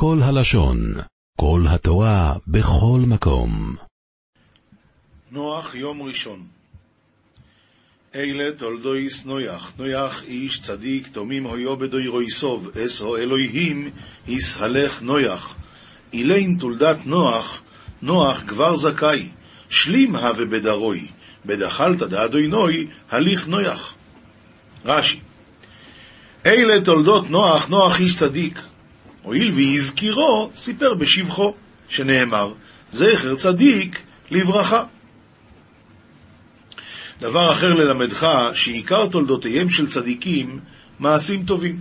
כל הלשון, כל התורה, בכל מקום. נוח יום ראשון. אלה תולדויס נויח, נויח איש צדיק, תומים הויו בדוירויסוב, אס הו אלוהים, יסהלך נויח. אילין תולדת נוח, נוח כבר זכאי, שלים הווה בדרוי, בדחלתא דאדוינוי, הליך נויח. רש"י אלה תולדות נוח, נוח איש צדיק. הואיל והזכירו, סיפר בשבחו, שנאמר, זכר צדיק לברכה. דבר אחר ללמדך, שעיקר תולדותיהם של צדיקים, מעשים טובים.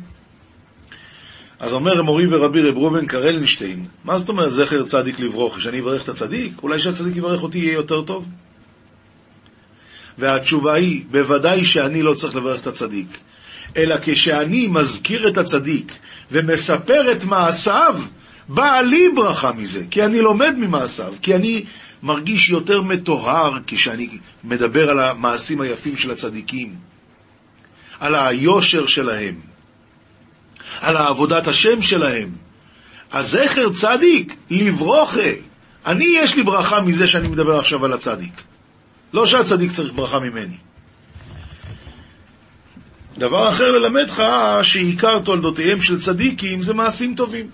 אז אומר מורי ורבי רב ראובן קרלנשטיין, מה זאת אומרת זכר צדיק לברוך? שאני אברך את הצדיק? אולי שהצדיק יברך אותי יהיה יותר טוב? והתשובה היא, בוודאי שאני לא צריך לברך את הצדיק. אלא כשאני מזכיר את הצדיק ומספר את מעשיו, באה לי ברכה מזה, כי אני לומד ממעשיו, כי אני מרגיש יותר מטוהר כשאני מדבר על המעשים היפים של הצדיקים, על היושר שלהם, על עבודת השם שלהם. הזכר צדיק, לברוכה. אני, יש לי ברכה מזה שאני מדבר עכשיו על הצדיק. לא שהצדיק צריך ברכה ממני. דבר אחר ללמדך שעיקר תולדותיהם של צדיקים זה מעשים טובים.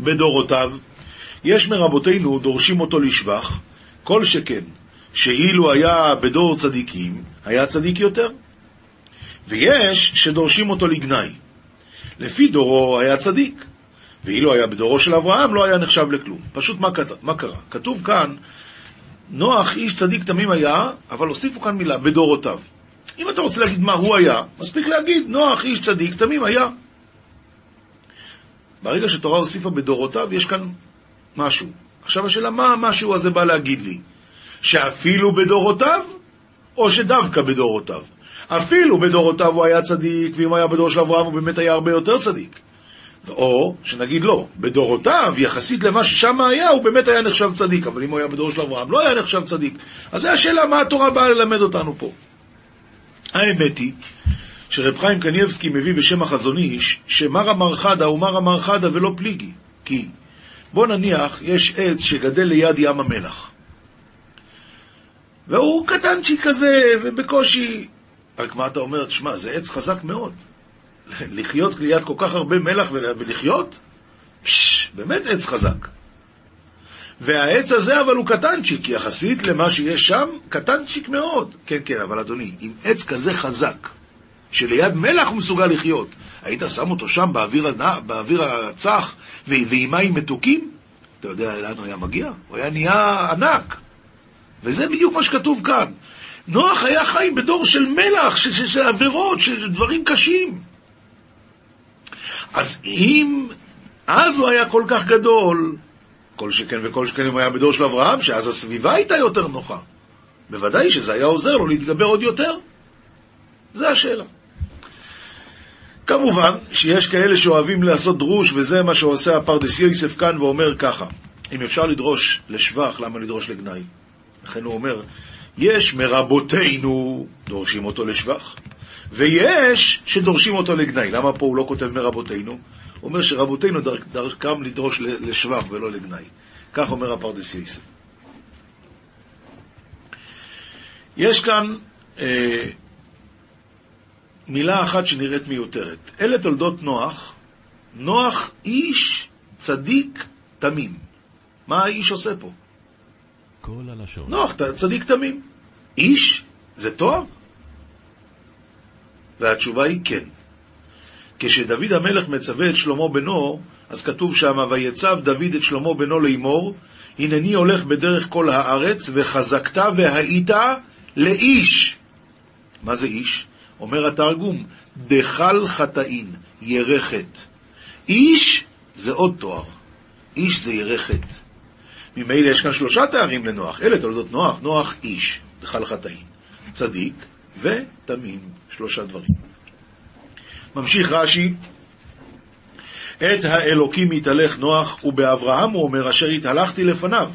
בדורותיו, יש מרבותינו דורשים אותו לשבח, כל שכן, שאילו היה בדור צדיקים, היה צדיק יותר. ויש שדורשים אותו לגנאי. לפי דורו היה צדיק, ואילו היה בדורו של אברהם לא היה נחשב לכלום. פשוט מה, מה קרה? כתוב כאן, נוח איש צדיק תמים היה, אבל הוסיפו כאן מילה, בדורותיו. אם אתה רוצה להגיד מה הוא היה, מספיק להגיד, נוח איש צדיק תמים היה. ברגע שתורה הוסיפה בדורותיו, יש כאן משהו. עכשיו השאלה, מה המשהו הזה בא להגיד לי? שאפילו בדורותיו, או שדווקא בדורותיו? אפילו בדורותיו הוא היה צדיק, ואם היה בדור של אברהם הוא באמת היה הרבה יותר צדיק. או שנגיד לא, בדורותיו, יחסית למה ששם היה, הוא באמת היה נחשב צדיק, אבל אם הוא היה בדור של אברהם, לא היה נחשב צדיק. אז זו השאלה מה התורה באה ללמד אותנו פה. האמת היא שרב חיים קניבסקי מביא בשם החזון איש, שמרא מרחדה הוא מרא מרחדה ולא פליגי. כי בוא נניח, יש עץ שגדל ליד ים המלח. והוא קטנצ'יק כזה, ובקושי... רק מה אתה אומר? שמע, זה עץ חזק מאוד. לחיות ליד כל כך הרבה מלח ולחיות? פשש, באמת עץ חזק. והעץ הזה אבל הוא קטנצ'יק, יחסית למה שיש שם, קטנצ'יק מאוד. כן, כן, אבל אדוני, עם עץ כזה חזק, שליד מלח הוא מסוגל לחיות, היית שם אותו שם באוויר, באוויר הצח ועם מים מתוקים? אתה יודע לאן הוא היה מגיע? הוא היה נהיה ענק. וזה בדיוק מה שכתוב כאן. נוח היה חי בדור של מלח, של, של, של עבירות, של דברים קשים. אז אם אז הוא היה כל כך גדול, כל שכן וכל שכן אם הוא היה בדור של אברהם, שאז הסביבה הייתה יותר נוחה. בוודאי שזה היה עוזר לו להתגבר עוד יותר. זה השאלה. כמובן שיש כאלה שאוהבים לעשות דרוש, וזה מה שעושה הפרדס יוסף כאן, ואומר ככה, אם אפשר לדרוש לשבח, למה לדרוש לגנאי? לכן הוא אומר, יש מרבותינו דורשים אותו לשבח, ויש שדורשים אותו לגנאי. למה פה הוא לא כותב מרבותינו? אומר שרבותינו דרכם לדרוש לשבח ולא לגנאי. כך אומר הפרדס יוסף. יש כאן אה, מילה אחת שנראית מיותרת. אלה תולדות נוח, נוח איש צדיק תמים. מה האיש עושה פה? כל הלשון. נוח, צדיק תמים. איש זה תואר? והתשובה היא כן. כשדוד המלך מצווה את שלמה בנו, אז כתוב שם, ויצב דוד את שלמה בנו לאמור, הנני הולך בדרך כל הארץ, וחזקת והיית לאיש. מה זה איש? אומר התרגום, דחל חטאין, ירחת. איש זה עוד תואר, איש זה ירחת. ממילא יש כאן שלושה תארים לנוח, אלה תולדות נוח, נוח איש, דחל חטאין, צדיק ותמים, שלושה דברים. ממשיך רש"י, את האלוקים יתהלך נוח, ובאברהם הוא אומר, אשר התהלכתי לפניו.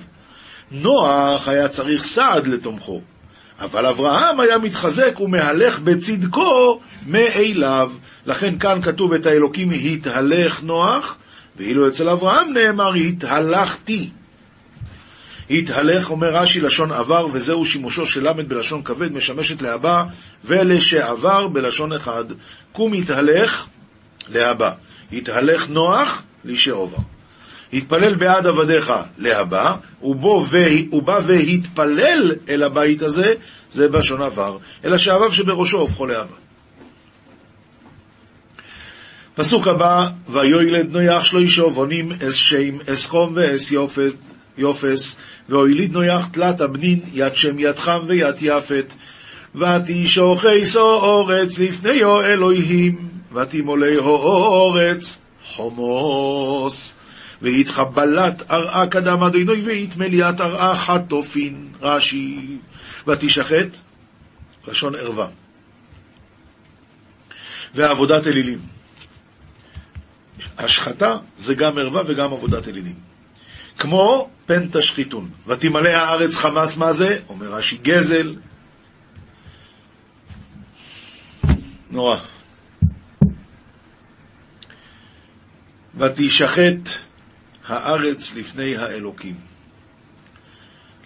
נוח היה צריך סעד לתומכו, אבל אברהם היה מתחזק ומהלך בצדקו מאליו. לכן כאן כתוב את האלוקים התהלך נוח, ואילו אצל אברהם נאמר, התהלכתי. התהלך, אומר רש"י, לשון עבר, וזהו שימושו של למד בלשון כבד, משמשת להבא, ולשעבר בלשון אחד. קום התהלך להבא. התהלך נוח לשעובר. התפלל בעד עבדיך להבא, הוא בא והתפלל אל הבית הזה, זה בלשון עבר, אלא שהוו שבראשו הופכו להבא. פסוק הבא, ויולד נויח שלוישו בונים אס שם אס חום ואס יופת, יופס, והוליד נויח תלת הבנין, יד שם יד חם ויד יפת, ותישוכי סורץ לפני אלוהים, ותימולי אורץ חומוס. והתחבלת ארעה קדם אדינוי והתמליאת ארעה חטופין, רש"י, ותשחט, לשון ערווה. ועבודת אלילים. השחתה זה גם ערווה וגם עבודת אלילים. כמו פן תשחיתון. ותמלא הארץ חמס מה זה? אומר רש"י גזל. נורא. ותשחט הארץ לפני האלוקים.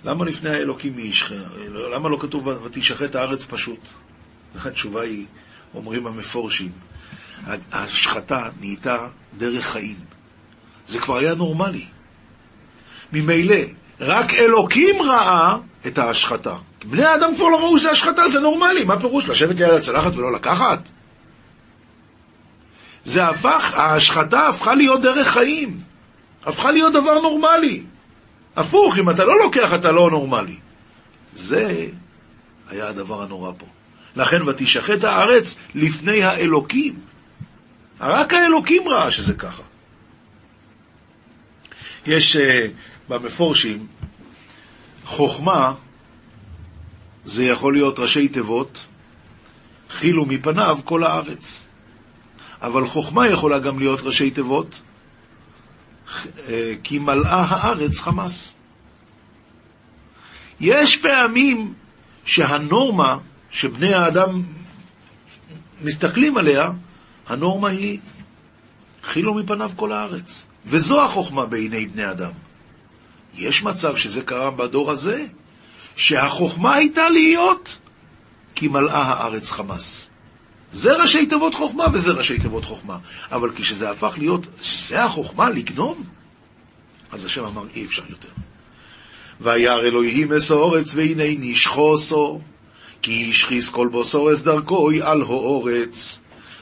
למה לפני האלוקים היא ישחט? למה לא כתוב ותשחט הארץ פשוט? התשובה היא, אומרים המפורשים, ההשחתה נהייתה דרך חיים. זה כבר היה נורמלי. ממילא, רק אלוקים ראה את ההשחתה. בני האדם כבר לא ראו שזה השחתה, זה נורמלי. מה פירוש? לשבת ליד הצלחת ולא לקחת? זה הפך, ההשחתה הפכה להיות דרך חיים. הפכה להיות דבר נורמלי. הפוך, אם אתה לא לוקח, אתה לא נורמלי. זה היה הדבר הנורא פה. לכן ותשחט הארץ לפני האלוקים. רק האלוקים ראה שזה ככה. יש uh, במפורשים, חוכמה זה יכול להיות ראשי תיבות, חילו מפניו כל הארץ. אבל חוכמה יכולה גם להיות ראשי תיבות, אה, כי מלאה הארץ חמס. יש פעמים שהנורמה שבני האדם מסתכלים עליה, הנורמה היא חילו מפניו כל הארץ. וזו החוכמה בעיני בני אדם. יש מצב שזה קרה בדור הזה, שהחוכמה הייתה להיות כי מלאה הארץ חמס. זה ראשי תיבות חוכמה וזה ראשי תיבות חוכמה. אבל כשזה הפך להיות, זה החוכמה לגנוב, אז השם אמר, אי אפשר יותר. וירא אלוהים אסורץ והנה נשחוסו, כי השחיס כל בוסורס דרכו על האורץ.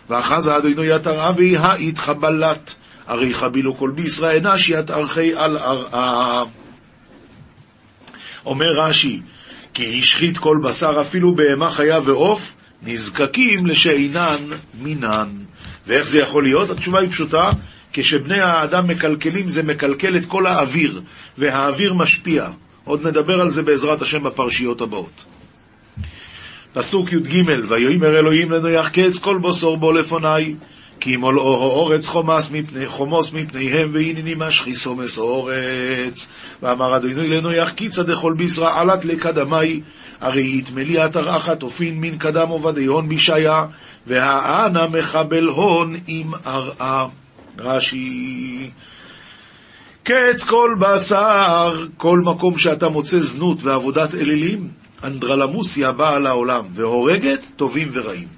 ואחזה אדוני יתרעה ויהא יתחבלת, הרי חבילו כל בישראל נשיית ארכי על ארעה. אומר רש"י, כי השחית כל בשר אפילו בהמה חיה ועוף, נזקקים לשאינן מינן. ואיך זה יכול להיות? התשובה היא פשוטה, כשבני האדם מקלקלים זה מקלקל את כל האוויר, והאוויר משפיע. עוד נדבר על זה בעזרת השם בפרשיות הבאות. פסוק י"ג: ויאמר אלוהים לנויח קץ כל בוסור בו לפניי כי מולאו האורץ חומס מפני, חומוס מפניהם והנני משחיסו מסורץ ואמר אדוני לנויח קיצה דכל בישרה עלת לקדמי הרי יתמלי אתר אחת אופין מן קדם עובדי הון בישעיה והאנה מחבל הון עם ארעה רש"י קץ כל בשר, כל מקום שאתה מוצא זנות ועבודת אלילים, אנדרלמוסיה באה לעולם והורגת טובים ורעים.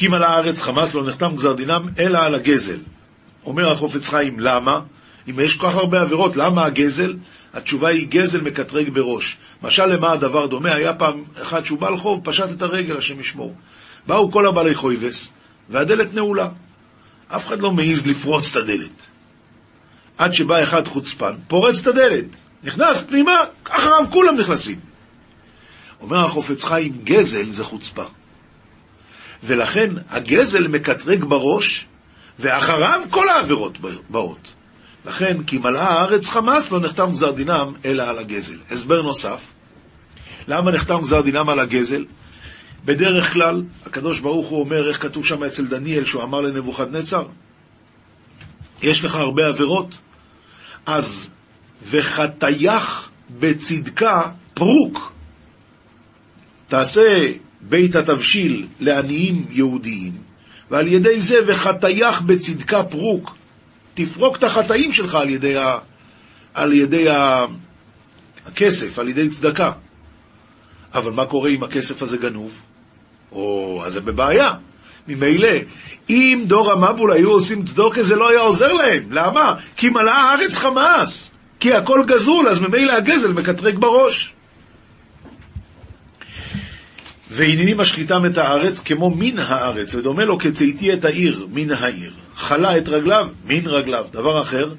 כי אם על הארץ חמאס לא נחתם גזר דינם, אלא על הגזל. אומר החופץ חיים, למה? אם יש כל כך הרבה עבירות, למה הגזל? התשובה היא גזל מקטרג בראש. משל למה הדבר דומה? היה פעם אחד שהוא בעל חוב, פשט את הרגל, השם ישמור. באו כל הבעלי חויבס, והדלת נעולה. אף אחד לא מעז לפרוץ את הדלת. עד שבא אחד חוצפן, פורץ את הדלת, נכנס פנימה, אחריו כולם נכנסים. אומר החופץ חיים, גזל זה חוצפה. ולכן הגזל מקטרג בראש, ואחריו כל העבירות באות. לכן, כי מלאה הארץ חמאס, לא נחתם גזר דינם, אלא על הגזל. הסבר נוסף, למה נחתם גזר דינם על הגזל? בדרך כלל, הקדוש ברוך הוא אומר, איך כתוב שם אצל דניאל, שהוא אמר לנבוכדנצר? יש לך הרבה עבירות, אז וחתייך בצדקה פרוק. תעשה בית התבשיל לעניים יהודיים, ועל ידי זה וחטייך בצדקה פרוק. תפרוק את החטאים שלך על ידי, ה, על ידי ה, הכסף, על ידי צדקה. אבל מה קורה אם הכסף הזה גנוב? או, אז זה בבעיה. ממילא, אם דור המבול היו עושים צדוקה, זה לא היה עוזר להם. למה? כי מלאה הארץ חמאס. כי הכל גזול, אז ממילא הגזל מקטרק בראש. והנני משחיתם את הארץ כמו מן הארץ, ודומה לו כצאתי את העיר, מן העיר. חלה את רגליו, מן רגליו. דבר אחר,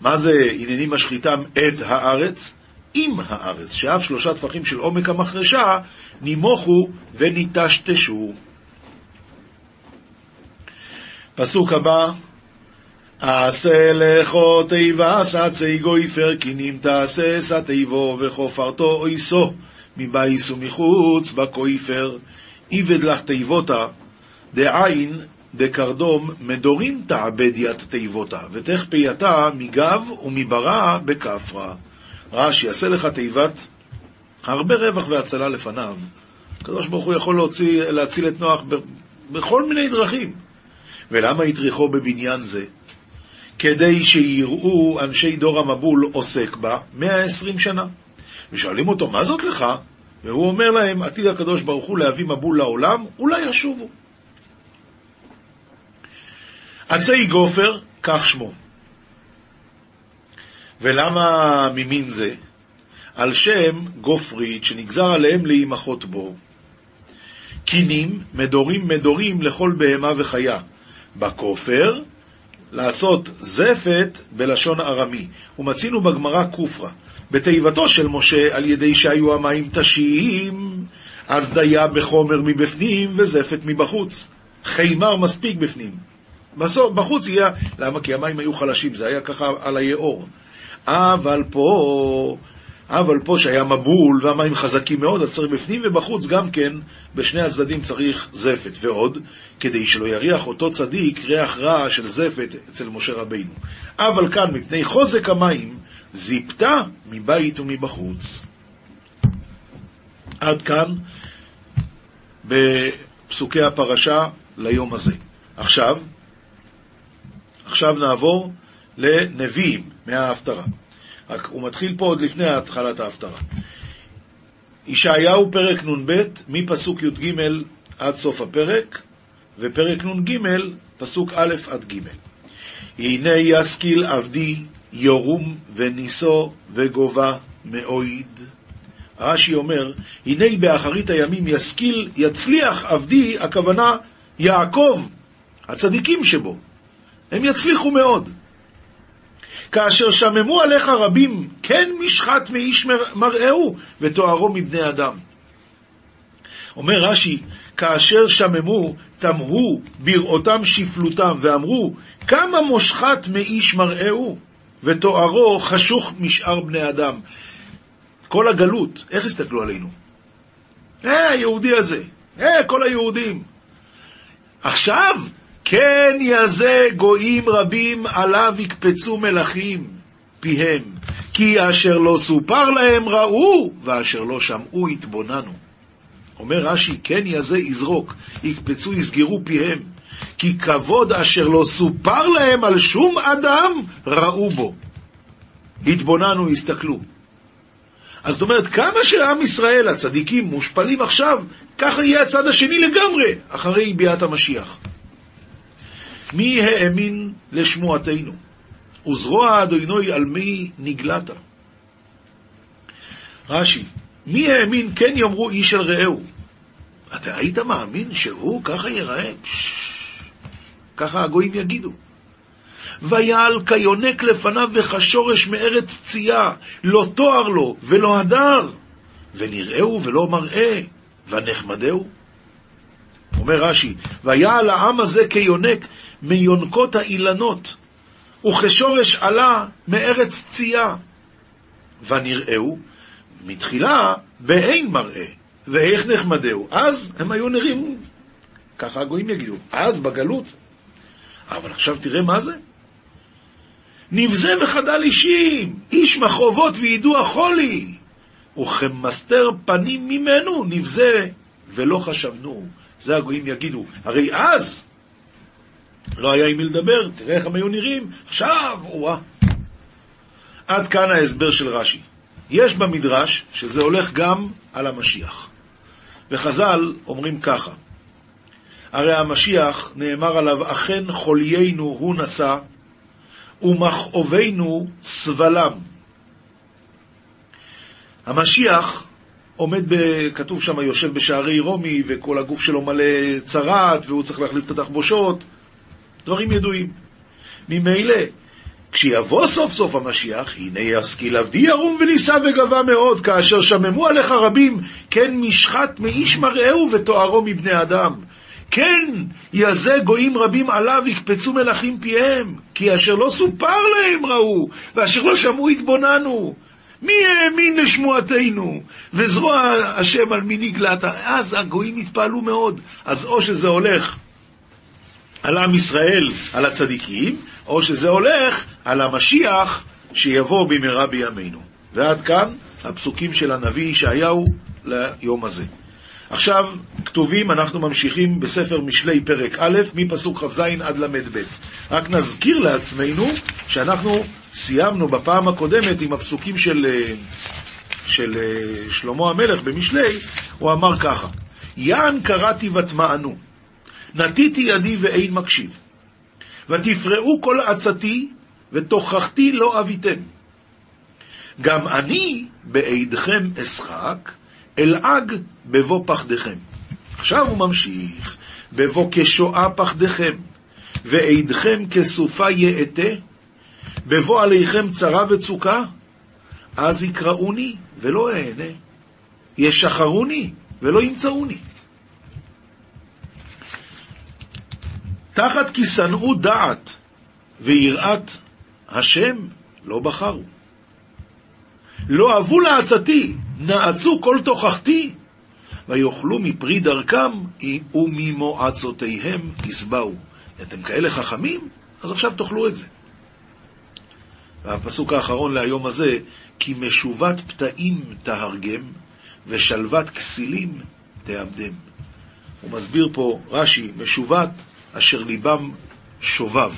מה זה הנני משחיתם את הארץ? עם הארץ, שאף שלושה טפחים של עומק המחרשה נימוכו וניטשטשו. פסוק הבא, עשה לכו תיבה סצי גויפר כי נים תעשה סתיבו וחופרתו אויסו מבייס ומחוץ בקויפר איבד לך תיבותה דעין דקרדום מדורין תעבד ית תיבותה ותך פייתה מגב ומברא בכפרה רש"י יעשה לך תיבת הרבה רווח והצלה לפניו הקדוש ברוך הוא יכול להוציא, להציל את נוח בכל מיני דרכים ולמה הטריחו בבניין זה? כדי שיראו אנשי דור המבול עוסק בה 120 שנה. ושואלים אותו, מה זאת לך? והוא אומר להם, עתיד הקדוש ברוך הוא להביא מבול לעולם, אולי ישובו. עצי גופר, כך שמו. ולמה ממין זה? על שם גופרית שנגזר עליהם להימחות בו. קינים, מדורים מדורים לכל בהמה וחיה. בכופר, לעשות זפת בלשון ארמי. ומצינו בגמרא כופרה. בתיבתו של משה, על ידי שהיו המים תשיים, אז דיה בחומר מבפנים וזפת מבחוץ. חימר מספיק בפנים. בסוף, בחוץ יהיה, למה? כי המים היו חלשים, זה היה ככה על היאור. אבל פה אבל פה שהיה מבול והמים חזקים מאוד, אז צריך בפנים ובחוץ גם כן, בשני הצדדים צריך זפת. ועוד, כדי שלא יריח אותו צדיק ריח רע של זפת אצל משה רבינו. אבל כאן, מפני חוזק המים, זיפתה מבית ומבחוץ. עד כאן בפסוקי הפרשה ליום הזה. עכשיו, עכשיו נעבור לנביאים מההפטרה. רק הוא מתחיל פה עוד לפני התחלת ההפטרה. ישעיהו פרק נ"ב, מפסוק י"ג עד סוף הפרק, ופרק נ"ג, פסוק א' עד ג'. הנה ישכיל עבדי יורום וניסו וגובה מאויד. רש"י אומר, הנה באחרית הימים ישכיל, יצליח עבדי, הכוונה יעקב, הצדיקים שבו. הם יצליחו מאוד. כאשר שממו עליך רבים, כן משחת מאיש מראהו, ותוארו מבני אדם. אומר רש"י, כאשר שממו, תמהו בראותם שפלותם, ואמרו, כמה מושחת מאיש מראהו, ותוארו חשוך משאר בני אדם. כל הגלות, איך הסתכלו עלינו? אה, היהודי הזה, אה, כל היהודים. עכשיו, כן יזה גויים רבים עליו יקפצו מלכים פיהם, כי אשר לא סופר להם ראו, ואשר לא שמעו התבוננו. אומר רש"י, כן יזה יזרוק, יקפצו יסגרו פיהם, כי כבוד אשר לא סופר להם על שום אדם, ראו בו. התבוננו, הסתכלו. אז זאת אומרת, כמה שעם ישראל, הצדיקים, מושפלים עכשיו, ככה יהיה הצד השני לגמרי, אחרי ביאת המשיח. מי האמין לשמועתנו? וזרוע אדוני על מי נגלת? רש"י, מי האמין כן יאמרו איש אל רעהו? אתה היית מאמין שהוא ככה ייראה? ככה הגויים יגידו. ויעל כיונק לפניו וכשורש מארץ צייה, לא תואר לו ולא הדר, ונראהו ולא מראה, ונחמדהו. אומר רש"י, ויעל העם הזה כיונק מיונקות האילנות, וכשורש עלה מארץ צייה. ונראהו, מתחילה, באין מראה, ואיך נחמדהו. אז הם היו נראים, ככה הגויים יגידו, אז בגלות. אבל עכשיו תראה מה זה. נבזה וחדל אישים, איש מחרבות וידוע חולי, וכמסתר פנים ממנו נבזה ולא חשבנו. זה הגויים יגידו. הרי אז לא היה עם מי לדבר, תראה איך הם היו נראים, עכשיו, וואה. עד כאן ההסבר של רש"י. יש במדרש שזה הולך גם על המשיח. וחז"ל אומרים ככה, הרי המשיח נאמר עליו, אכן חוליינו הוא נשא, ומכאובינו סבלם. המשיח עומד, ב, כתוב שם, יושב בשערי רומי, וכל הגוף שלו מלא צרעת, והוא צריך להחליף את התחבושות, דברים ידועים. ממילא, כשיבוא סוף סוף המשיח, הנה ישכיל עבדי ירום ונישא וגבה מאוד, כאשר שממו עליך רבים, כן משחת מאיש מראהו ותוארו מבני אדם. כן, יזה גויים רבים עליו יקפצו מלכים פיהם, כי אשר לא סופר להם ראו, ואשר לא שמעו התבוננו. מי האמין לשמועתנו? וזרוע השם על מי נגלת. אז הגויים התפעלו מאוד. אז או שזה הולך על עם ישראל, על הצדיקים, או שזה הולך על המשיח שיבוא במהרה בימינו. ועד כאן הפסוקים של הנביא ישעיהו ליום הזה. עכשיו, כתובים, אנחנו ממשיכים בספר משלי פרק א', מפסוק כ"ז עד ל"ב. רק נזכיר לעצמנו שאנחנו סיימנו בפעם הקודמת עם הפסוקים של, של שלמה המלך במשלי, הוא אמר ככה: יען קראתי ותמענו, נטיתי ידי ואין מקשיב, ותפרעו כל עצתי, ותוכחתי לא אביתם. גם אני בעידכם אשחק, אלעג בבוא פחדכם. עכשיו הוא ממשיך, בבוא כשואה פחדכם, ועידכם כסופה יאטה, בבוא עליכם צרה וצוקה, אז יקראוני ולא אענה, ישחרוני ולא ימצאוני. תחת כי שנאו דעת ויראת השם לא בחרו. לא אהבו לעצתי, נעצו כל תוכחתי, ויאכלו מפרי דרכם וממועצותיהם יסבאו. אתם כאלה חכמים? אז עכשיו תאכלו את זה. והפסוק האחרון להיום הזה, כי משובת פתאים תהרגם, ושלוות כסילים תאבדם. הוא מסביר פה, רש"י, משובת אשר ליבם שובב.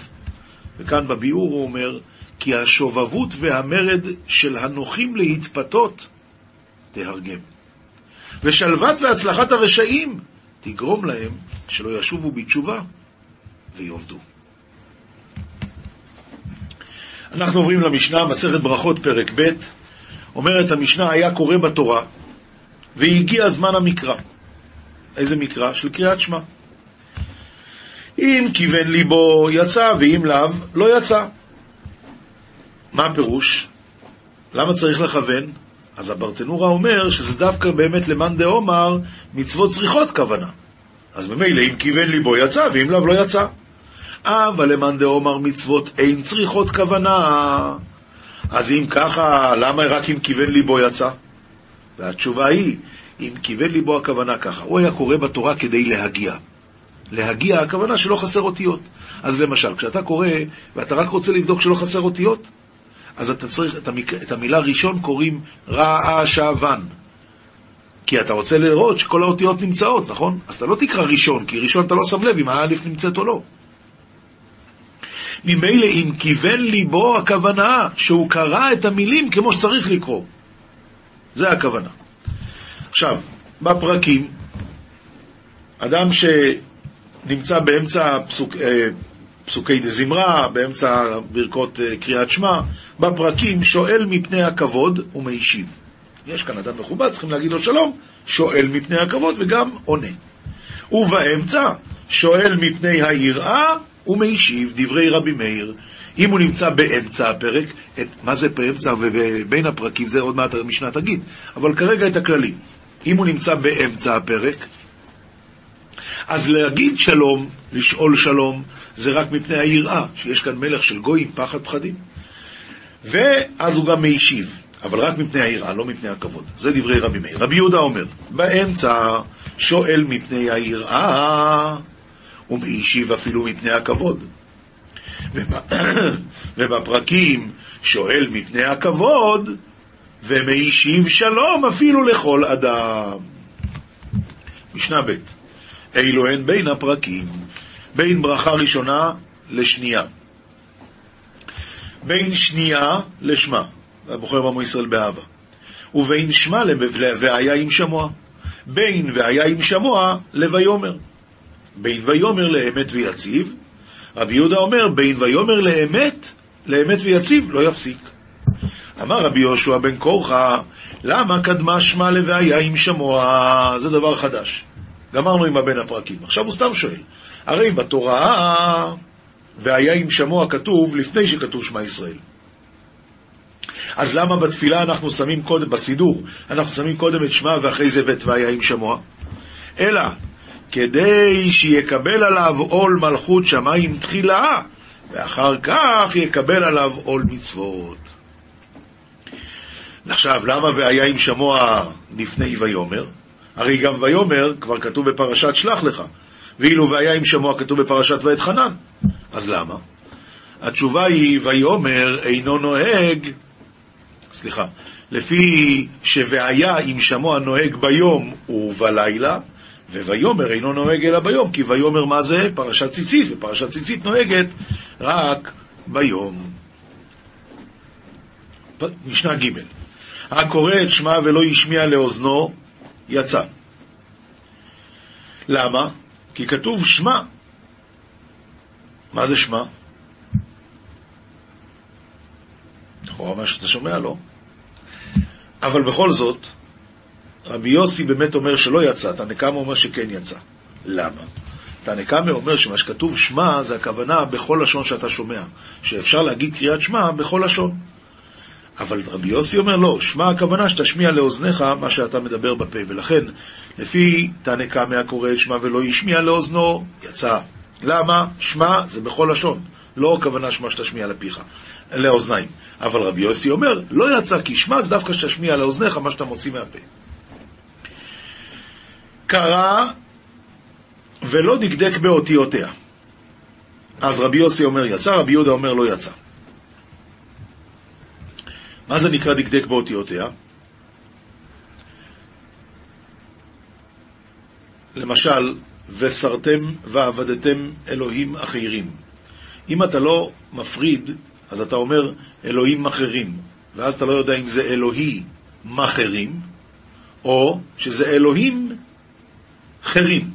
וכאן בביאור הוא אומר, כי השובבות והמרד של הנוחים להתפתות תהרגם. ושלוות והצלחת הרשעים תגרום להם שלא ישובו בתשובה ויעבדו. אנחנו עוברים למשנה, מסכת ברכות, פרק ב', אומרת המשנה, היה קורא בתורה, והגיע זמן המקרא. איזה מקרא? של קריאת שמע. אם כיוון ליבו יצא, ואם לאו לא יצא. מה הפירוש? למה צריך לכוון? אז הברטנורה אומר שזה דווקא באמת למאן דאמר מצוות צריכות כוונה. אז ממילא אם כיוון ליבו יצא, ואם לאו לא יצא. אבל למאן דאמר מצוות אין צריכות כוונה. אז אם ככה, למה רק אם כיוון ליבו יצא? והתשובה היא, אם כיוון ליבו הכוונה ככה, הוא היה קורא בתורה כדי להגיע. להגיע, הכוונה שלא חסר אותיות. אז למשל, כשאתה קורא ואתה רק רוצה לבדוק שלא חסר אותיות, אז אתה צריך, את, המק... את המילה ראשון קוראים רעשבן. כי אתה רוצה לראות שכל האותיות נמצאות, נכון? אז אתה לא תקרא ראשון, כי ראשון אתה לא שם לב אם האלף נמצאת או לא. ממילא אם כיוון ליבו הכוונה שהוא קרא את המילים כמו שצריך לקרוא. זה הכוונה. עכשיו, בפרקים, אדם שנמצא באמצע פסוק, אה, פסוקי דזמרה, באמצע ברכות אה, קריאת שמע, בפרקים שואל מפני הכבוד ומשיב. יש כאן אדם מכובד, צריכים להגיד לו שלום, שואל מפני הכבוד וגם עונה. ובאמצע שואל מפני היראה ומשיב דברי רבי מאיר. אם הוא נמצא באמצע הפרק, את, מה זה באמצע ובין הפרקים, זה עוד מעט המשנה תגיד, אבל כרגע את הכללים. אם הוא נמצא באמצע הפרק, אז להגיד שלום, לשאול שלום, זה רק מפני היראה, שיש כאן מלך של גויים, פחד פחדים. ואז הוא גם משיב, אבל רק מפני היראה, לא מפני הכבוד. זה דברי רבי מאיר. רבי יהודה אומר, באמצע שואל מפני היראה, ומשיב אפילו מפני הכבוד. ובפרקים שואל מפני הכבוד, ומשיב שלום אפילו לכל אדם. משנה ב' אלו הן בין הפרקים, בין ברכה ראשונה לשנייה. בין שנייה לשמה, והבוחר בעמו ישראל באהבה. ובין שמה והיה עם שמוע. בין והיה עם שמוע לויאמר. בין ויאמר לאמת ויציב, רבי יהודה אומר בין ויאמר לאמת, לאמת ויציב, לא יפסיק. אמר רבי יהושע בן קורחה, למה קדמה שמה לוהיה עם שמוע? זה דבר חדש. גמרנו עם הבן הפרקים. עכשיו הוא סתם שואל, הרי בתורה והיה עם שמוע כתוב לפני שכתוב שמע ישראל. אז למה בתפילה אנחנו שמים קודם, בסידור, אנחנו שמים קודם את שמע ואחרי זה בית והיה עם שמוע? אלא כדי שיקבל עליו עול מלכות שמיים תחילה, ואחר כך יקבל עליו עול מצוות. עכשיו, למה והיה עם שמוע לפני ויאמר? הרי גם ויאמר כבר כתוב בפרשת שלח לך, ואילו והיה עם שמוע כתוב בפרשת ואת חנן. אז למה? התשובה היא, ויאמר אינו נוהג, סליחה, לפי ש"והיה עם שמוע נוהג ביום ובלילה", וויאמר אינו נוהג אלא ביום, כי ויאמר מה זה? פרשת ציצית, ופרשת ציצית נוהגת רק ביום. משנה ג' הקורא את שמע ולא השמיע לאוזנו, יצא. למה? כי כתוב שמע. מה זה שמע? לכאורה מה שאתה שומע לא. אבל בכל זאת, רבי יוסי באמת אומר שלא יצא, תנקמה אומר שכן יצא. למה? תנקמה אומר שמה שכתוב שמע זה הכוונה בכל לשון שאתה שומע, שאפשר להגיד קריאת שמע בכל לשון. אבל רבי יוסי אומר לא, שמע הכוונה שתשמיע לאוזניך מה שאתה מדבר בפה, ולכן לפי תנקמה הקורא את שמע ולא השמיע לאוזנו, יצא. למה? שמע זה בכל לשון, לא הכוונה שמע שתשמיע לפיך, לאוזניים. אבל רבי יוסי אומר, לא יצא כי שמע זה דווקא שתשמיע לאוזניך מה שאתה מוציא מהפה. קרא ולא דקדק באותיותיה. אז רבי יוסי אומר יצא, רבי יהודה אומר לא יצא. מה זה נקרא דקדק באותיותיה? למשל, וסרתם ועבדתם אלוהים אחרים. אם אתה לא מפריד, אז אתה אומר אלוהים אחרים, ואז אתה לא יודע אם זה אלוהי מחרים, או שזה אלוהים חרים.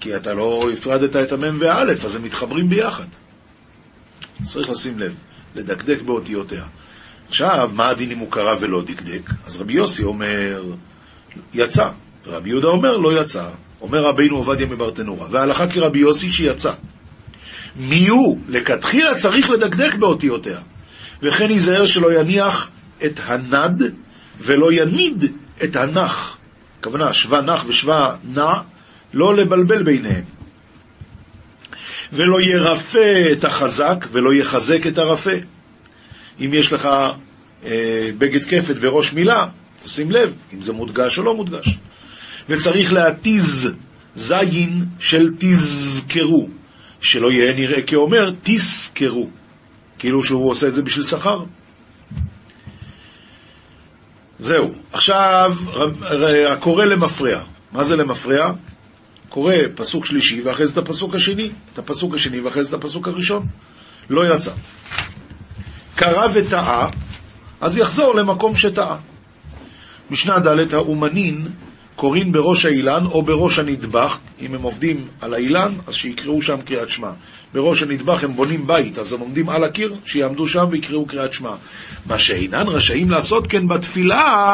כי אתה לא הפרדת את המם והאלף, אז הם מתחברים ביחד. צריך לשים לב, לדקדק באותיותיה. עכשיו, מה הדין אם הוא קרא ולא דקדק? אז רבי יוסי אומר, יצא. רבי יהודה אומר, לא יצא. אומר רבינו עובדיה מברטנורה. וההלכה כרבי יוסי שיצא. מי הוא? לכתחילה צריך לדקדק באותיותיה. וכן ייזהר שלא יניח את הנד ולא יניד את הנח. הכוונה, שווה נח ושווה נע, לא לבלבל ביניהם. ולא ירפא את החזק ולא יחזק את הרפה. אם יש לך בגד כפת וראש מילה, תשים לב אם זה מודגש או לא מודגש. וצריך להתיז זין של תזכרו, שלא יהיה נראה כאומר תזכרו, כאילו שהוא עושה את זה בשביל שכר. זהו. עכשיו, הקורא למפרע. מה זה למפרע? קורא פסוק שלישי ואחרי זה את הפסוק השני, את הפסוק השני ואחרי זה את הפסוק הראשון. לא יצא. קרא וטעה, אז יחזור למקום שטעה. משנה ד' האומנין קוראים בראש האילן או בראש הנדבך, אם הם עובדים על האילן, אז שיקראו שם קריאת שמע. בראש הנדבך הם בונים בית, אז הם עומדים על הקיר, שיעמדו שם ויקראו קריאת שמע. מה שאינן רשאים לעשות כן בתפילה,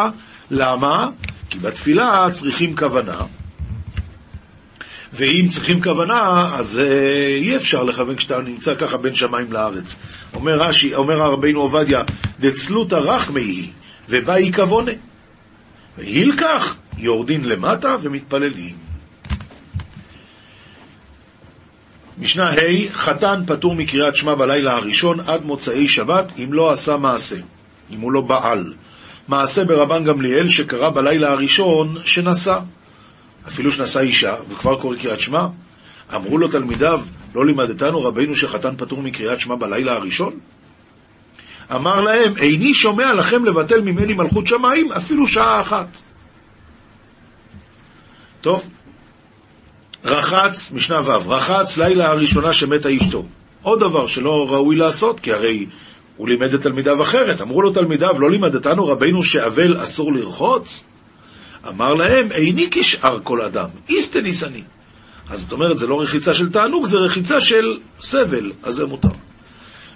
למה? כי בתפילה צריכים כוונה, ואם צריכים כוונה, אז uh, אי אפשר לכוון כשאתה נמצא ככה בין שמיים לארץ. אומר רש"י, אומר רבינו עובדיה, דצלותא רחמי היא, ובאי כוונה. והילקח, יורדין למטה ומתפללים. משנה ה' חתן פטור מקריאת שמע בלילה הראשון עד מוצאי שבת אם לא עשה מעשה, אם הוא לא בעל. מעשה ברבן גמליאל שקרה בלילה הראשון שנשא. אפילו שנשא אישה וכבר קורא קריאת שמע. אמרו לו תלמידיו, לא לימדתנו רבינו שחתן פטור מקריאת שמע בלילה הראשון? אמר להם, איני שומע לכם לבטל ממני מלכות שמיים אפילו שעה אחת. טוב, רחץ, משנה ו', רחץ לילה הראשונה שמתה אשתו. עוד דבר שלא ראוי לעשות, כי הרי הוא לימד את תלמידיו אחרת. אמרו לו תלמידיו, לא לימדתנו רבינו שאבל אסור לרחוץ? אמר להם, איני כשאר כל אדם, איסטניס אני. אז זאת אומרת, זה לא רחיצה של תענוג, זה רחיצה של סבל, אז זה מותר.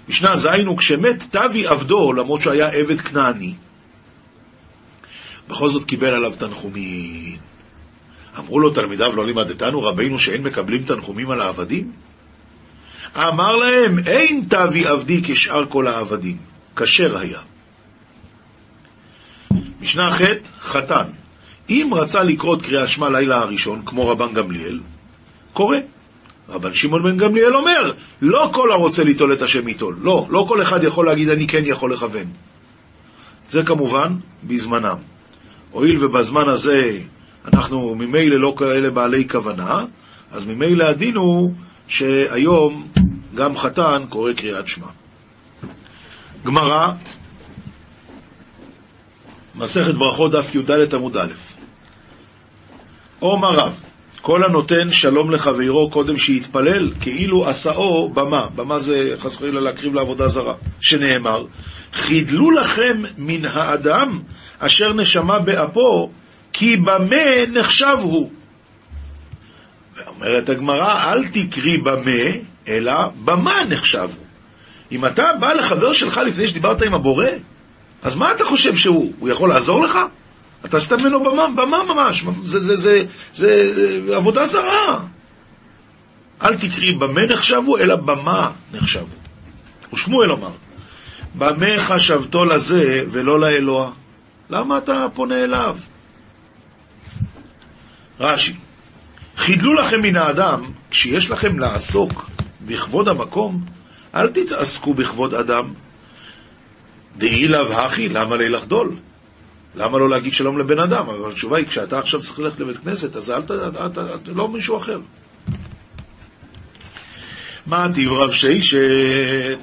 משנה ז' הוא כשמת תבי עבדו, למרות שהיה עבד כנעני, בכל זאת קיבל עליו תנחומים. אמרו לו תלמידיו, לא לימדתנו רבינו שאין מקבלים תנחומים על העבדים? אמר להם, אין תבי עבדי כשאר כל העבדים, כשר היה. משנה ח' חתן, אם רצה לקרוא את קריאת שמע לילה הראשון, כמו רבן גמליאל, קורא. רבן שמעון בן גמליאל אומר, לא כל הרוצה ליטול את השם ייטול. לא, לא כל אחד יכול להגיד, אני כן יכול לכוון. זה כמובן בזמנם. הואיל ובזמן הזה אנחנו ממילא לא כאלה בעלי כוונה, אז ממילא הדין הוא שהיום גם חתן קורא קריאת שמע. גמרא, מסכת ברכות דף י"ד עמוד א', עומר רב, כל הנותן שלום לחברו קודם שיתפלל, כאילו עשאו במה, במה זה חס וחלילה להקריב לעבודה זרה, שנאמר, חידלו לכם מן האדם אשר נשמה באפו, כי במה נחשב הוא. ואומרת הגמרא, אל תקרי במה, אלא במה נחשב הוא. אם אתה בא לחבר שלך לפני שדיברת עם הבורא, אז מה אתה חושב שהוא? הוא יכול לעזור לך? אתה עשית ממנו במה, במה ממש, זה, זה, זה, זה, זה עבודה זרה. אל תקרי במה נחשבו, אלא במה נחשבו. ושמואל אמר, במה חשבתו לזה ולא לאלוה? למה אתה פונה אליו? רש"י, חידלו לכם מן האדם, כשיש לכם לעסוק בכבוד המקום, אל תתעסקו בכבוד אדם. דהי לאו הכי, למה לי לחדול? למה לא להגיד שלום לבן אדם? אבל התשובה היא, כשאתה עכשיו צריך ללכת לבית כנסת, אז אל ת... לא מישהו אחר. מה טיב רב שיישת?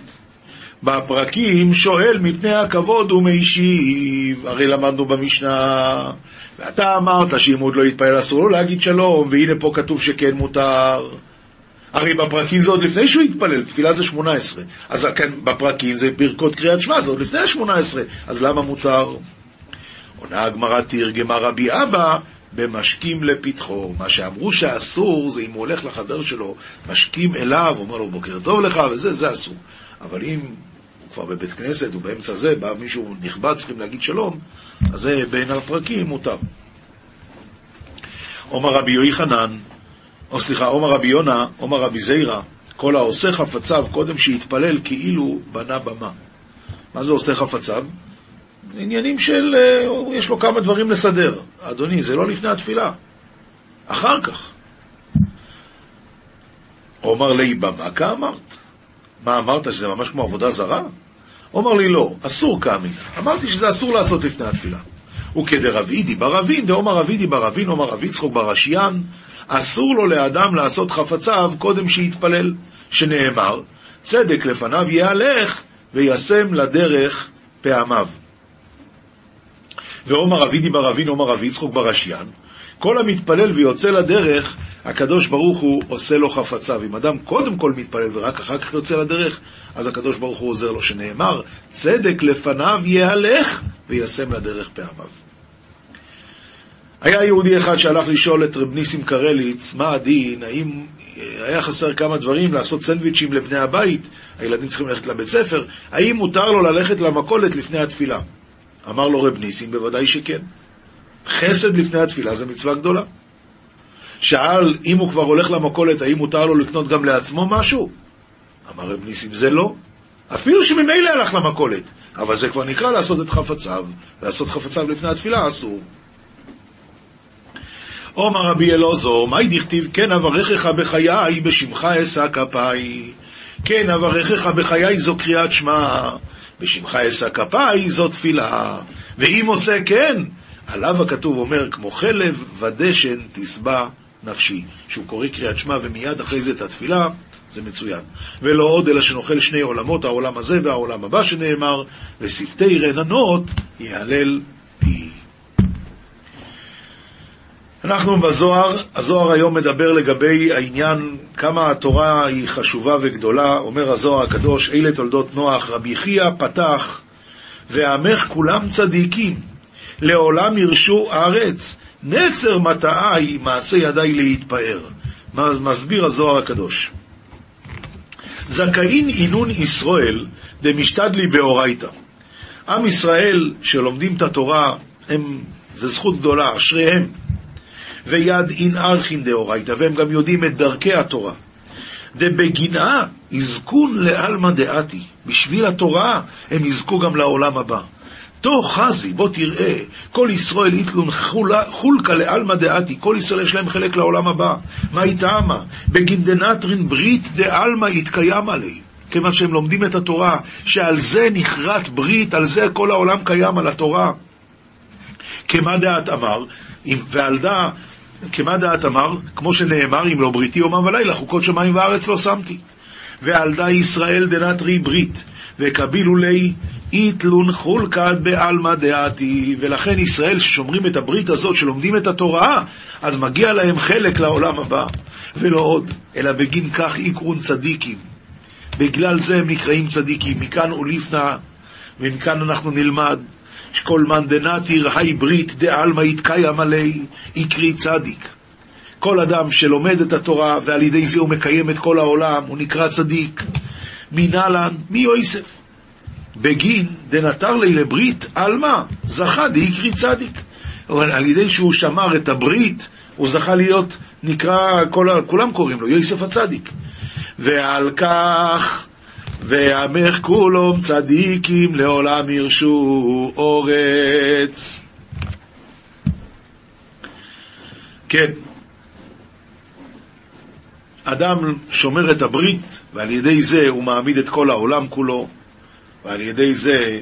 בפרקים שואל מפני הכבוד ומשיב, הרי למדנו במשנה, ואתה אמרת שאם עוד לא יתפלל אסור לו להגיד שלום, והנה פה כתוב שכן מותר. הרי בפרקים זה עוד לפני שהוא יתפלל, תפילה זה שמונה עשרה. אז כאן בפרקים זה ברכות קריאת שמע, זה עוד לפני השמונה עשרה, אז למה מותר? עונה הגמרא תרגמה רבי אבא במשקים לפתחו. מה שאמרו שאסור זה אם הוא הולך לחבר שלו, משקים אליו, אומר לו בוקר טוב לך, וזה, זה אסור. אבל אם הוא כבר בבית כנסת, הוא באמצע זה, בא מישהו נכבד, צריכים להגיד שלום, אז זה בין הפרקים מותר. עומר רבי יוחנן, או סליחה, עומר רבי יונה, עומר רבי זיירא, כל העושה חפציו קודם שיתפלל כאילו בנה במה. מה זה עושה חפציו? עניינים של, אה, יש לו כמה דברים לסדר. אדוני, זה לא לפני התפילה, אחר כך. הוא אמר לי, במה כאמרת? מה אמרת, שזה ממש כמו עבודה זרה? הוא אמר לי, לא, אסור כאמין. אמרתי שזה אסור לעשות לפני התפילה. וכדרבידי ברבין, דאמר רבידי ברבין, אומר רבי יצחוק ברשיין, אסור לו לאדם לעשות חפציו קודם שיתפלל, שנאמר, צדק לפניו יהלך וישם לדרך פעמיו. ועומר אבידי ברבין, עומר אבי יצחוק ברשיין, כל המתפלל ויוצא לדרך, הקדוש ברוך הוא עושה לו חפציו. אם אדם קודם כל מתפלל ורק אחר כך יוצא לדרך, אז הקדוש ברוך הוא עוזר לו, שנאמר, צדק לפניו יהלך וישם לדרך פעמיו. היה יהודי אחד שהלך לשאול את רב ניסים קרליץ, מה הדין, האם היה חסר כמה דברים, לעשות סנדוויצ'ים לבני הבית, הילדים צריכים ללכת לבית ספר, האם מותר לו ללכת למכולת לפני התפילה? אמר לו רב ניסים, בוודאי שכן. חסד לפני התפילה זה מצווה גדולה. שאל אם הוא כבר הולך למכולת, האם מותר לו לקנות גם לעצמו משהו? אמר רב ניסים, זה לא. אפילו שממילא הלך למכולת, אבל זה כבר נקרא לעשות את חפציו, לעשות חפציו לפני התפילה אסור. עומר רבי אלעזור, מהי דכתיב כן אברכך בחיי בשמך אשא כפיי. כן אברכך בחיי זו קריאת שמע, בשמך אשא כפיי זו תפילה. ואם עושה כן, עליו הכתוב אומר, כמו חלב ודשן תשבע נפשי. שהוא קורא קריאת שמע ומיד אחרי זה את התפילה, זה מצוין. ולא עוד אלא שנאכל שני עולמות, העולם הזה והעולם הבא שנאמר, ושפתי רננות יהלל פי. אנחנו בזוהר, הזוהר היום מדבר לגבי העניין כמה התורה היא חשובה וגדולה, אומר הזוהר הקדוש, אלה תולדות נוח, רבי חייא פתח, ועמך כולם צדיקים, לעולם ירשו ארץ, נצר מטעה היא מעשה ידיי להתפאר. מסביר הזוהר הקדוש. זכאין אינון ישראל דמשתדלי באורייתא. עם ישראל שלומדים את התורה, הם, זה זכות גדולה, אשריהם. ויד אין ארכין דאורייתא, והם גם יודעים את דרכי התורה. דבגינה יזכון לעלמא דעתי. בשביל התורה הם יזכו גם לעולם הבא. תוך חזי, בוא תראה, כל ישראל יתלון חולקה לעלמא דעתי, כל ישראל יש להם חלק לעולם הבא. מה איתמה? בגין דנטרין ברית דעלמא יתקיים עליה. כיוון שהם לומדים את התורה, שעל זה נכרת ברית, על זה כל העולם קיים, על התורה. כמה דאת אמר, ועל דא, כמה דאת אמר, כמו שנאמר, אם לא בריתי יומם ולילה, חוקות שמיים וארץ לא שמתי. ועל דא ישראל דנטרי ברית, וקבילו ליה אית לון חולקא בעלמא דאתי, ולכן ישראל ששומרים את הברית הזאת, שלומדים את התורה, אז מגיע להם חלק לעולם הבא. ולא עוד, אלא בגין כך איקרון צדיקים. בגלל זה הם נקראים צדיקים. מכאן ולפנה, ומכאן אנחנו נלמד שכל מאן דנתיר היי ברית דעלמא יתקיים עלי, יקרי צדיק. כל אדם שלומד את התורה ועל ידי זה הוא מקיים את כל העולם, הוא נקרא צדיק. מנהלן, מי יוסף? בגין דנתר לי לברית, עלמא, זכה דיקרי צדיק. אבל על ידי שהוא שמר את הברית, הוא זכה להיות, נקרא, כל, כולם קוראים לו, יוסף הצדיק. ועל כך, ועמך כולם צדיקים לעולם ירשו אורץ. כן, אדם שומר את הברית, ועל ידי זה הוא מעמיד את כל העולם כולו, ועל ידי זה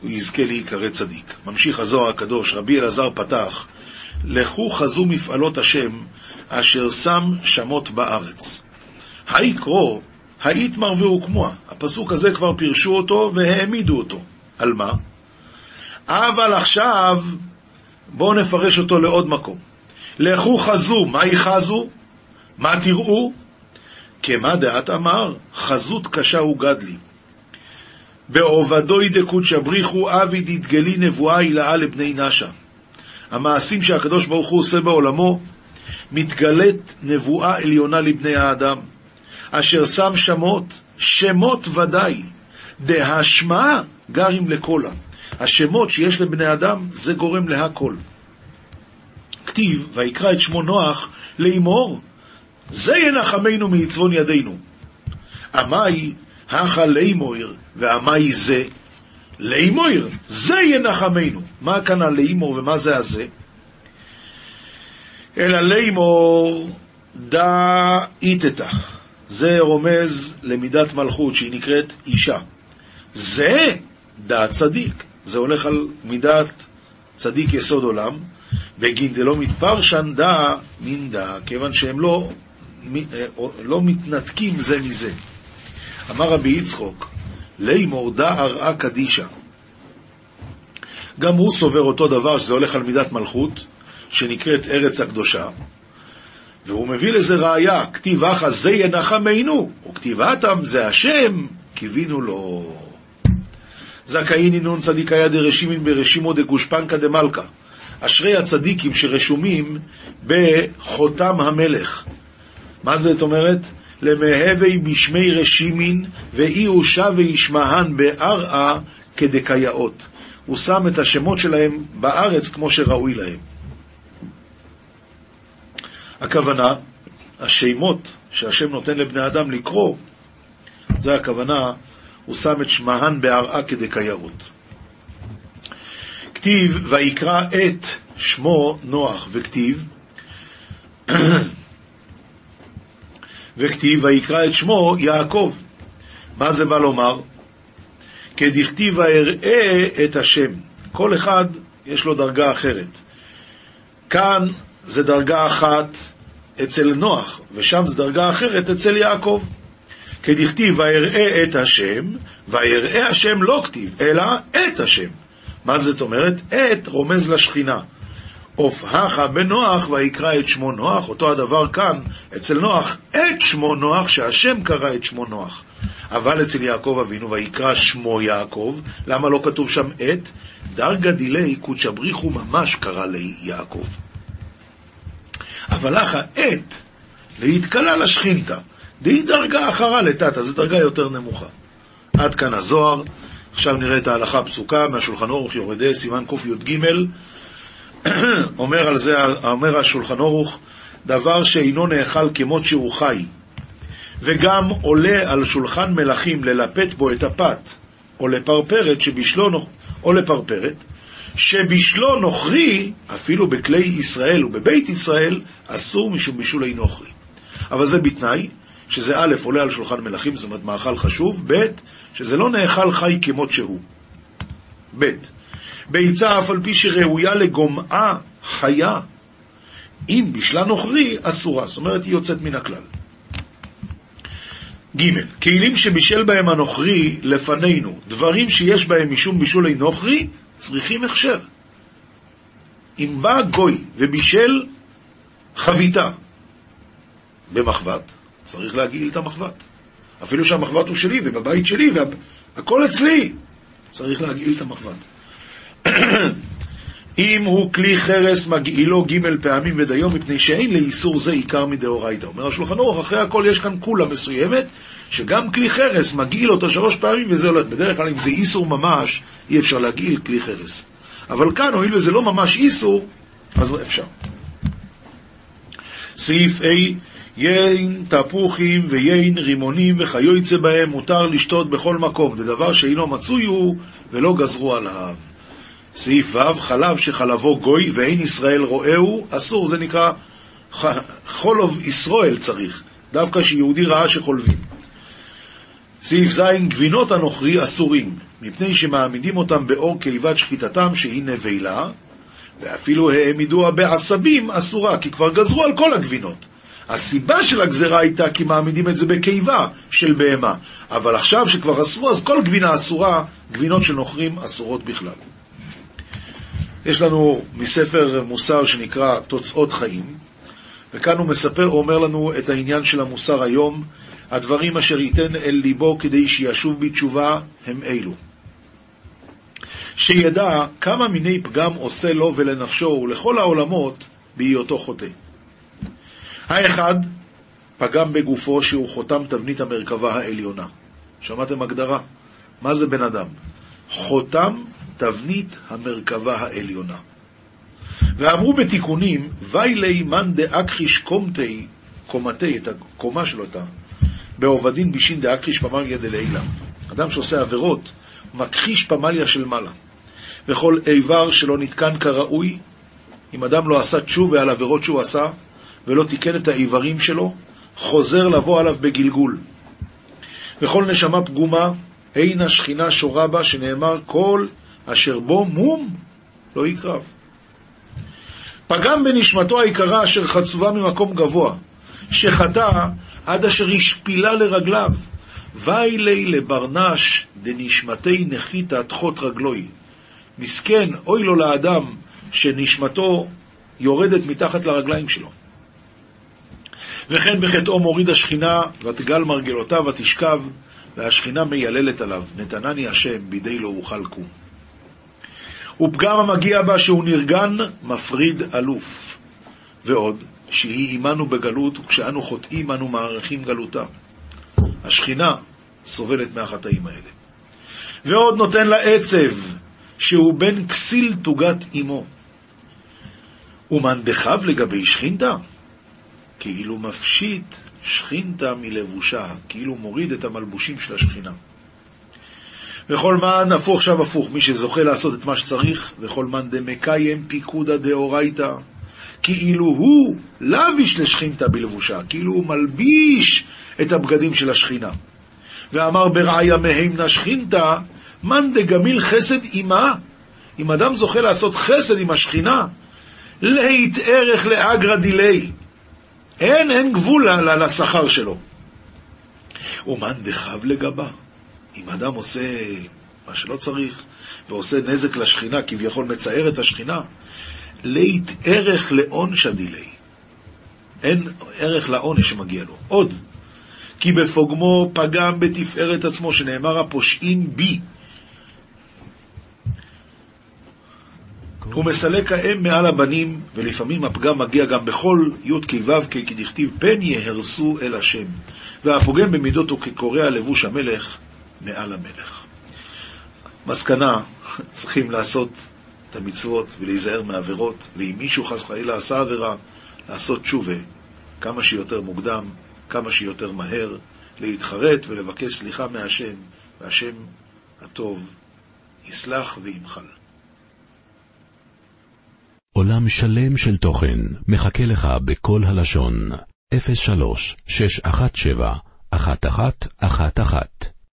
הוא יזכה להיקרא צדיק. ממשיך הזוהר הקדוש, רבי אלעזר פתח, לכו חזו מפעלות השם, אשר שם שמות בארץ. היקרו, היתמר והוקמוה. הפסוק הזה כבר פירשו אותו והעמידו אותו. על מה? אבל עכשיו, בואו נפרש אותו לעוד מקום. לכו חזו, מהי חזו? מה תראו? כמה דעת אמר, חזות קשה הוא גדלי. בעובדוי דקודשא בריחו אבי דתגלי נבואה הילאה לבני נשה. המעשים שהקדוש ברוך הוא עושה בעולמו, מתגלית נבואה עליונה לבני האדם, אשר שם שמות, שמות ודאי, דהשמעה גרים לקולה. השמות שיש לבני אדם, זה גורם להכל. כתיב, ויקרא את שמו נוח לאמור, זה ינחמנו מעצבון ידינו. עמי הכה לימויר, ועמי זה לימויר, זה ינחמנו. מה כאן הלימור ומה זה הזה? אלא לימור דא איתתא. זה רומז למידת מלכות שהיא נקראת אישה. זה דעת צדיק. זה הולך על מידת צדיק יסוד עולם, בגין דלא מתפרשן דא מן דא, כיוון שהם לא אה, לא מתנתקים זה מזה. אמר רבי יצחוק, לימור דא ארעה קדישה. גם הוא סובר אותו דבר, שזה הולך על מידת מלכות, שנקראת ארץ הקדושה, והוא מביא לזה ראיה, כתיב אחא זה ינחמנו, וכתיבתם זה השם, קיווינו לו. זכאין אינון צדיקיה דרשימין ברשימו דגושפנקא דמלכה. אשרי הצדיקים שרשומים בחותם המלך. מה זאת אומרת? למהווה בשמי רשימין ואי שב וישמען בארעה כדקייאות. הוא שם את השמות שלהם בארץ כמו שראוי להם. הכוונה, השמות שהשם נותן לבני אדם לקרוא, זה הכוונה, הוא שם את שמהן בארעה כדקיירות. כתיב, ויקרא את שמו נוח, וכתיב, וכתיב ויקרא את שמו יעקב. מה זה בא לומר? כדכתיב אראה את השם. כל אחד יש לו דרגה אחרת. כאן זה דרגה אחת אצל נוח, ושם זה דרגה אחרת אצל יעקב. כדכתיב ויראה את השם, ויראה השם לא כתיב, אלא את השם. מה זאת אומרת? את רומז לשכינה. עוף הכה בנוח ויקרא את שמו נוח, אותו הדבר כאן אצל נוח, את שמו נוח, שהשם קרא את שמו נוח. אבל אצל יעקב אבינו ויקרא שמו יעקב, למה לא כתוב שם את? דרגה דילי קודשא בריחו ממש קרא ליעקב. אבל לך את להתקלה לשכינתא, די דרגה אחרה לתתא, זו דרגה יותר נמוכה. עד כאן הזוהר, עכשיו נראה את ההלכה הפסוקה מהשולחן אורוך יורדי, סימן קי"ג, אומר על זה, אומר השולחן אורוך, דבר שאינו נאכל כמות שהוא חי, וגם עולה על שולחן מלכים ללפת בו את הפת, או לפרפרת שבשלו, או לפרפרת, שבשלו נוכרי, אפילו בכלי ישראל ובבית ישראל, אסור משום בישולי נוכרי. אבל זה בתנאי שזה א', עולה על שולחן מלכים, זאת אומרת מאכל חשוב, ב', שזה לא נאכל חי כמות שהוא. ב', ביצה אף על פי שראויה לגומעה חיה, אם בשלה נוכרי, אסורה, זאת אומרת היא יוצאת מן הכלל. ג' כלים שבישל בהם הנוכרי לפנינו, דברים שיש בהם משום בישולי נוכרי, צריכים הכשר. אם בא גוי ובישל חביתה במחבת, צריך להגעיל את המחבת. אפילו שהמחבת הוא שלי ובבית שלי והכל אצלי, צריך להגעיל את המחבת. אם הוא כלי חרס מגעילו ג' פעמים ודיום, מפני שאין לאיסור זה עיקר מדאורייתא. אומר השולחן אורך, אחרי הכל יש כאן כולה מסוימת, שגם כלי חרס מגעיל אותו שלוש פעמים וזה הולך. בדרך כלל אם זה איסור ממש, אי אפשר להגעיל כלי חרס. אבל כאן, הואיל וזה לא ממש איסור, אז אפשר. סעיף A, יין תפוחים ויין רימונים וכיוצא בהם מותר לשתות בכל מקום, זה דבר שאינו מצוי הוא ולא גזרו עליו. סעיף ו', חלב שחלבו גוי ואין ישראל רואהו, אסור, זה נקרא חולוב ישראל צריך, דווקא שיהודי ראה שחולבים. סעיף ז', גבינות הנוכרי אסורים, מפני שמעמידים אותם באור קיבת שחיטתם שהיא נבלה, ואפילו העמידוה בעשבים אסורה, כי כבר גזרו על כל הגבינות. הסיבה של הגזרה הייתה כי מעמידים את זה בקיבה של בהמה, אבל עכשיו שכבר אסרו, אז כל גבינה אסורה, גבינות של נוכרים אסורות בכלל. יש לנו מספר מוסר שנקרא תוצאות חיים, וכאן הוא מספר, הוא אומר לנו את העניין של המוסר היום, הדברים אשר ייתן אל ליבו כדי שישוב בתשובה הם אלו. שידע כמה מיני פגם עושה לו ולנפשו ולכל העולמות בהיותו חוטא. האחד, פגם בגופו שהוא חותם תבנית המרכבה העליונה. שמעתם הגדרה? מה זה בן אדם? חותם תבנית המרכבה העליונה. ואמרו בתיקונים, ויילי מאן דאכחיש קומתי, קומתי, את הקומה שלו, את. בעובדין בישין דאכחיש פמליה דלילה. אדם שעושה עבירות, מכחיש פמליה של מעלה. וכל איבר שלא נתקן כראוי, אם אדם לא עשה תשובה על עבירות שהוא עשה, ולא תיקן את האיברים שלו, חוזר לבוא עליו בגלגול. וכל נשמה פגומה, אין השכינה שורה בה, שנאמר כל אשר בו מום לא יקרב. פגם בנשמתו היקרה אשר חצובה ממקום גבוה, שחטא עד אשר השפילה לרגליו. ויילי לברנש דנשמתי נחיתא תחות רגלוי. מסכן, אוי לו לאדם שנשמתו יורדת מתחת לרגליים שלו. וכן בחטאו מוריד השכינה, ותגל מרגלותיו ותשכב, והשכינה מייללת עליו, נתנני השם, בידי לא אוכל קום. ופגם המגיע בה שהוא נרגן, מפריד אלוף. ועוד, שהיא עמנו בגלות, וכשאנו חוטאים אנו מעריכים גלותה. השכינה סובלת מהחטאים האלה. ועוד נותן לה עצב, שהוא בן כסיל תוגת אמו. ומאן דחב לגבי שכינתה? כאילו מפשיט שכינתה מלבושה, כאילו מוריד את המלבושים של השכינה. וכל מאן הפוך עכשיו הפוך, מי שזוכה לעשות את מה שצריך, וכל מאן דמקיים פיקודא דאורייתא, כאילו הוא לביש לשכינתה בלבושה, כאילו הוא מלביש את הבגדים של השכינה. ואמר ברעיה מהימנה שכינתה, מאן דגמיל חסד עמה. אם אדם זוכה לעשות חסד עם השכינה, לית ערך לאגרא דילי. אין, אין גבול לשכר שלו. ומאן דחב לגבה. אם אדם עושה מה שלא צריך, ועושה נזק לשכינה, כביכול מצער את השכינה, לית ערך לעונשא דילי. אין ערך לעונש שמגיע לו. עוד, כי בפוגמו פגם בתפארת עצמו, שנאמר הפושעים בי. הוא מסלק האם מעל הבנים, ולפעמים הפגם מגיע גם בכל י' כ' ו' כ' כדכתיב פן יהרסו אל השם. והפוגם במידות הוא כקורע לבוש המלך מעל המלך. מסקנה, צריכים לעשות את המצוות ולהיזהר מעבירות, ואם מישהו חס וחלילה עשה עבירה, לעשות תשובה כמה שיותר מוקדם, כמה שיותר מהר, להתחרט ולבקש סליחה מהשם, והשם הטוב יסלח וימחל. עולם שלם של תוכן מחכה לך בכל הלשון, 03 617 1111